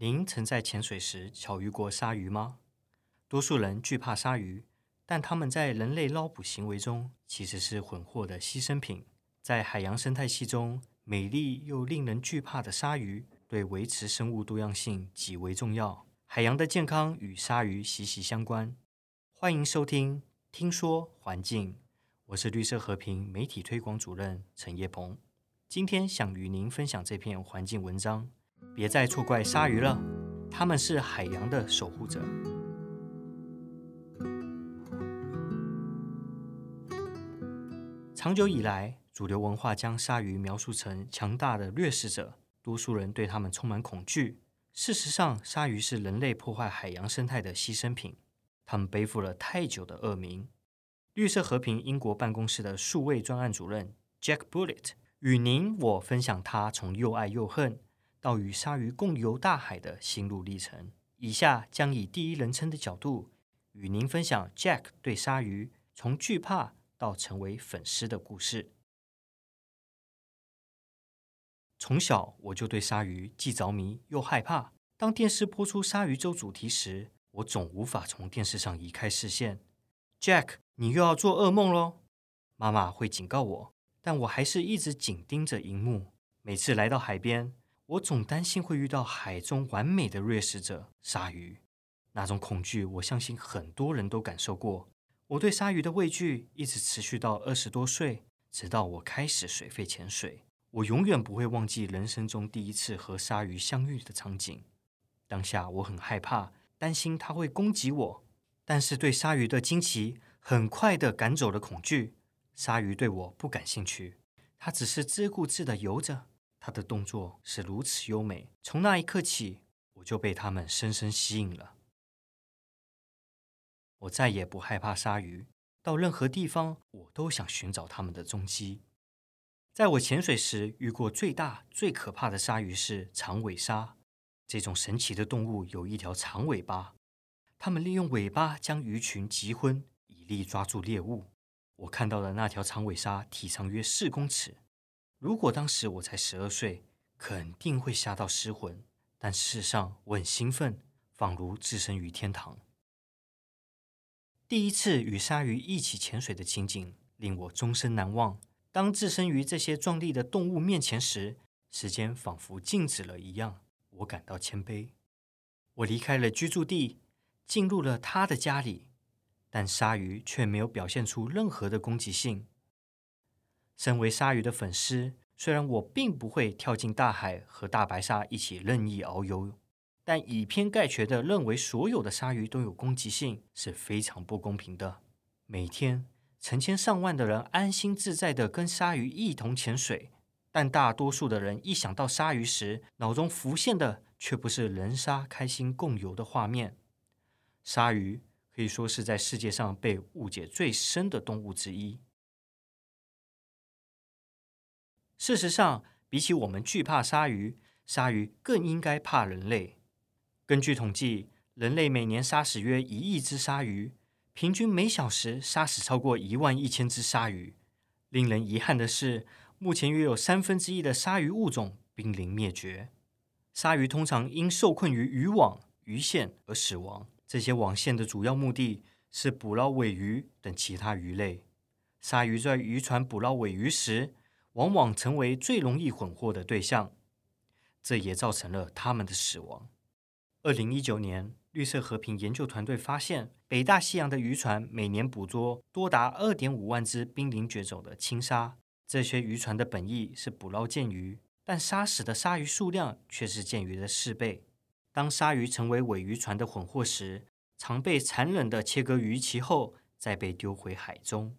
您曾在潜水时巧遇过鲨鱼吗？多数人惧怕鲨鱼，但它们在人类捞捕行为中其实是混获的牺牲品。在海洋生态系中，美丽又令人惧怕的鲨鱼对维持生物多样性极为重要。海洋的健康与鲨鱼息息相关。欢迎收听《听说环境》，我是绿色和平媒体推广主任陈业鹏。今天想与您分享这篇环境文章。别再错怪鲨鱼了，它们是海洋的守护者。长久以来，主流文化将鲨鱼描述成强大的掠食者，多数人对它们充满恐惧。事实上，鲨鱼是人类破坏海洋生态的牺牲品，它们背负了太久的恶名。绿色和平英国办公室的数位专案主任 Jack Bullet 与您我分享他从又爱又恨到与鲨鱼共游大海的心路历程。以下将以第一人称的角度与您分享 Jack 对鲨鱼从惧怕到成为粉丝的故事。从小我就对鲨鱼既着迷又害怕。当电视播出鲨鱼周主题时，我总无法从电视上移开视线。Jack，你又要做噩梦喽！妈妈会警告我，但我还是一直紧盯着荧幕。每次来到海边，我总担心会遇到海中完美的掠食者——鲨鱼。那种恐惧，我相信很多人都感受过。我对鲨鱼的畏惧一直持续到二十多岁，直到我开始水肺潜水。我永远不会忘记人生中第一次和鲨鱼相遇的场景。当下我很害怕，担心它会攻击我，但是对鲨鱼的惊奇很快地赶走了恐惧。鲨鱼对我不感兴趣，它只是自顾自地游着，它的动作是如此优美。从那一刻起，我就被它们深深吸引了。我再也不害怕鲨鱼，到任何地方我都想寻找它们的踪迹。在我潜水时遇过最大、最可怕的鲨鱼是长尾鲨。这种神奇的动物有一条长尾巴，它们利用尾巴将鱼群击昏，以利抓住猎物。我看到的那条长尾鲨体长约四公尺，如果当时我才十二岁，肯定会吓到失魂。但事实上，我很兴奋，仿如置身于天堂。第一次与鲨鱼一起潜水的情景令我终身难忘。当置身于这些壮丽的动物面前时，时间仿佛静止了一样。我感到谦卑。我离开了居住地，进入了他的家里，但鲨鱼却没有表现出任何的攻击性。身为鲨鱼的粉丝，虽然我并不会跳进大海和大白鲨一起任意遨游。但以偏概全地认为所有的鲨鱼都有攻击性是非常不公平的。每天成千上万的人安心自在地跟鲨鱼一同潜水，但大多数的人一想到鲨鱼时，脑中浮现的却不是人鲨开心共游的画面。鲨鱼可以说是在世界上被误解最深的动物之一。事实上，比起我们惧怕鲨鱼，鲨鱼更应该怕人类。根据统计，人类每年杀死约一亿只鲨鱼，平均每小时杀死超过一万一千只鲨鱼。令人遗憾的是，目前约有三分之一的鲨鱼物种濒临灭绝。鲨鱼通常因受困于渔网、鱼线而死亡。这些网线的主要目的是捕捞尾鱼等其他鱼类。鲨鱼在渔船捕捞尾鱼时，往往成为最容易混获的对象，这也造成了他们的死亡。二零一九年，绿色和平研究团队发现，北大西洋的渔船每年捕捉多达二点五万只濒临绝种的青鲨。这些渔船的本意是捕捞剑鱼，但杀死的鲨鱼数量却是剑鱼的四倍。当鲨鱼成为鮪鱼船的混获时，常被残忍地切割鱼鳍后，再被丢回海中。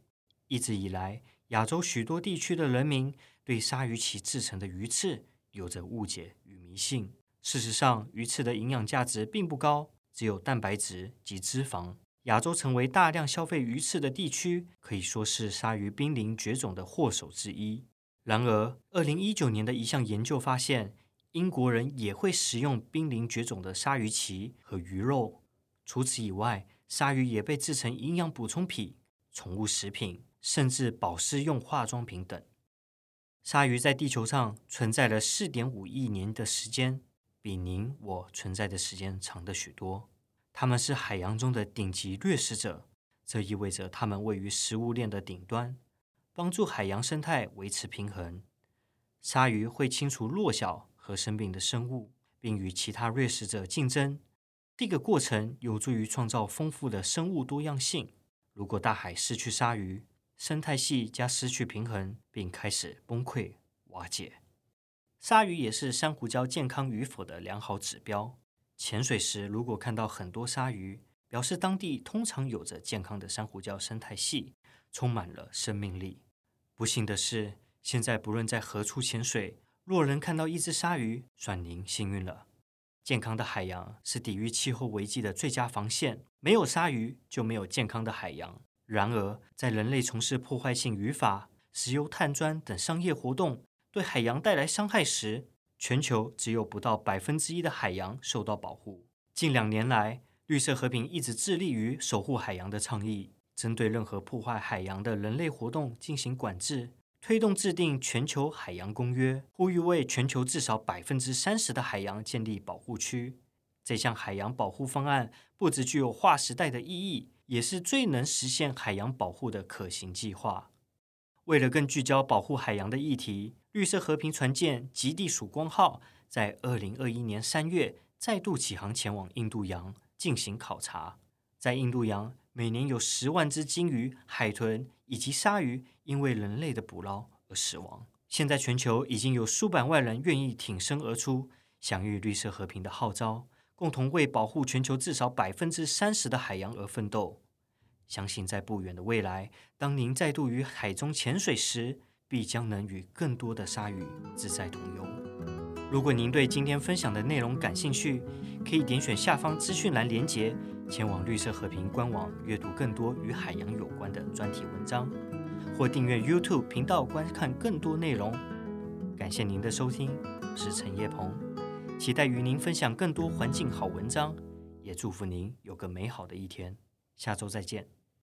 一直以来，亚洲许多地区的人民对鲨鱼鳍制成的鱼翅有着误解与迷信。事实上，鱼翅的营养价值并不高，只有蛋白质及脂肪。亚洲成为大量消费鱼翅的地区，可以说是鲨鱼濒临绝种的祸首之一。然而，二零一九年的一项研究发现，英国人也会食用濒临绝种的鲨鱼鳍和鱼肉。除此以外，鲨鱼也被制成营养补充品、宠物食品，甚至保湿用化妆品等。鲨鱼在地球上存在了四点五亿年的时间。比您我存在的时间长的许多。它们是海洋中的顶级掠食者，这意味着它们位于食物链的顶端，帮助海洋生态维持平衡。鲨鱼会清除弱小和生病的生物，并与其他掠食者竞争。这个过程有助于创造丰富的生物多样性。如果大海失去鲨鱼，生态系将失去平衡，并开始崩溃瓦解。鲨鱼也是珊瑚礁健康与否的良好指标。潜水时如果看到很多鲨鱼，表示当地通常有着健康的珊瑚礁生态系，充满了生命力。不幸的是，现在不论在何处潜水，若能看到一只鲨鱼，算您幸运了。健康的海洋是抵御气候危机的最佳防线。没有鲨鱼，就没有健康的海洋。然而，在人类从事破坏性渔法、石油探钻等商业活动对海洋带来伤害时，全球只有不到百分之一的海洋受到保护。近两年来，绿色和平一直致力于守护海洋的倡议，针对任何破坏海洋的人类活动进行管制。推动制定全球海洋公约，呼吁为全球至少百分之三十的海洋建立保护区。这项海洋保护方案不只具有划时代的意义，也是最能实现海洋保护的可行计划。为了更聚焦保护海洋的议题，绿色和平船舰“极地曙光号”在二零二一年三月再度启航前往印度洋进行考察。在印度洋，每年有十万只鲸鱼、海豚以及鲨鱼因为人类的捕捞而死亡。现在，全球已经有数百万人愿意挺身而出，响应绿色和平的号召，共同为保护全球至少百分之三十的海洋而奋斗。相信在不远的未来，当您再度于海中潜水时，必将能与更多的鲨鱼自在同游。如果您对今天分享的内容感兴趣，可以点选下方资讯栏连接。前往绿色和平官网阅读更多与海洋有关的专题文章，或订阅 YouTube 频道观看更多内容。感谢您的收听，我是陈叶鹏，期待与您分享更多环境好文章，也祝福您有个美好的一天。下周再见。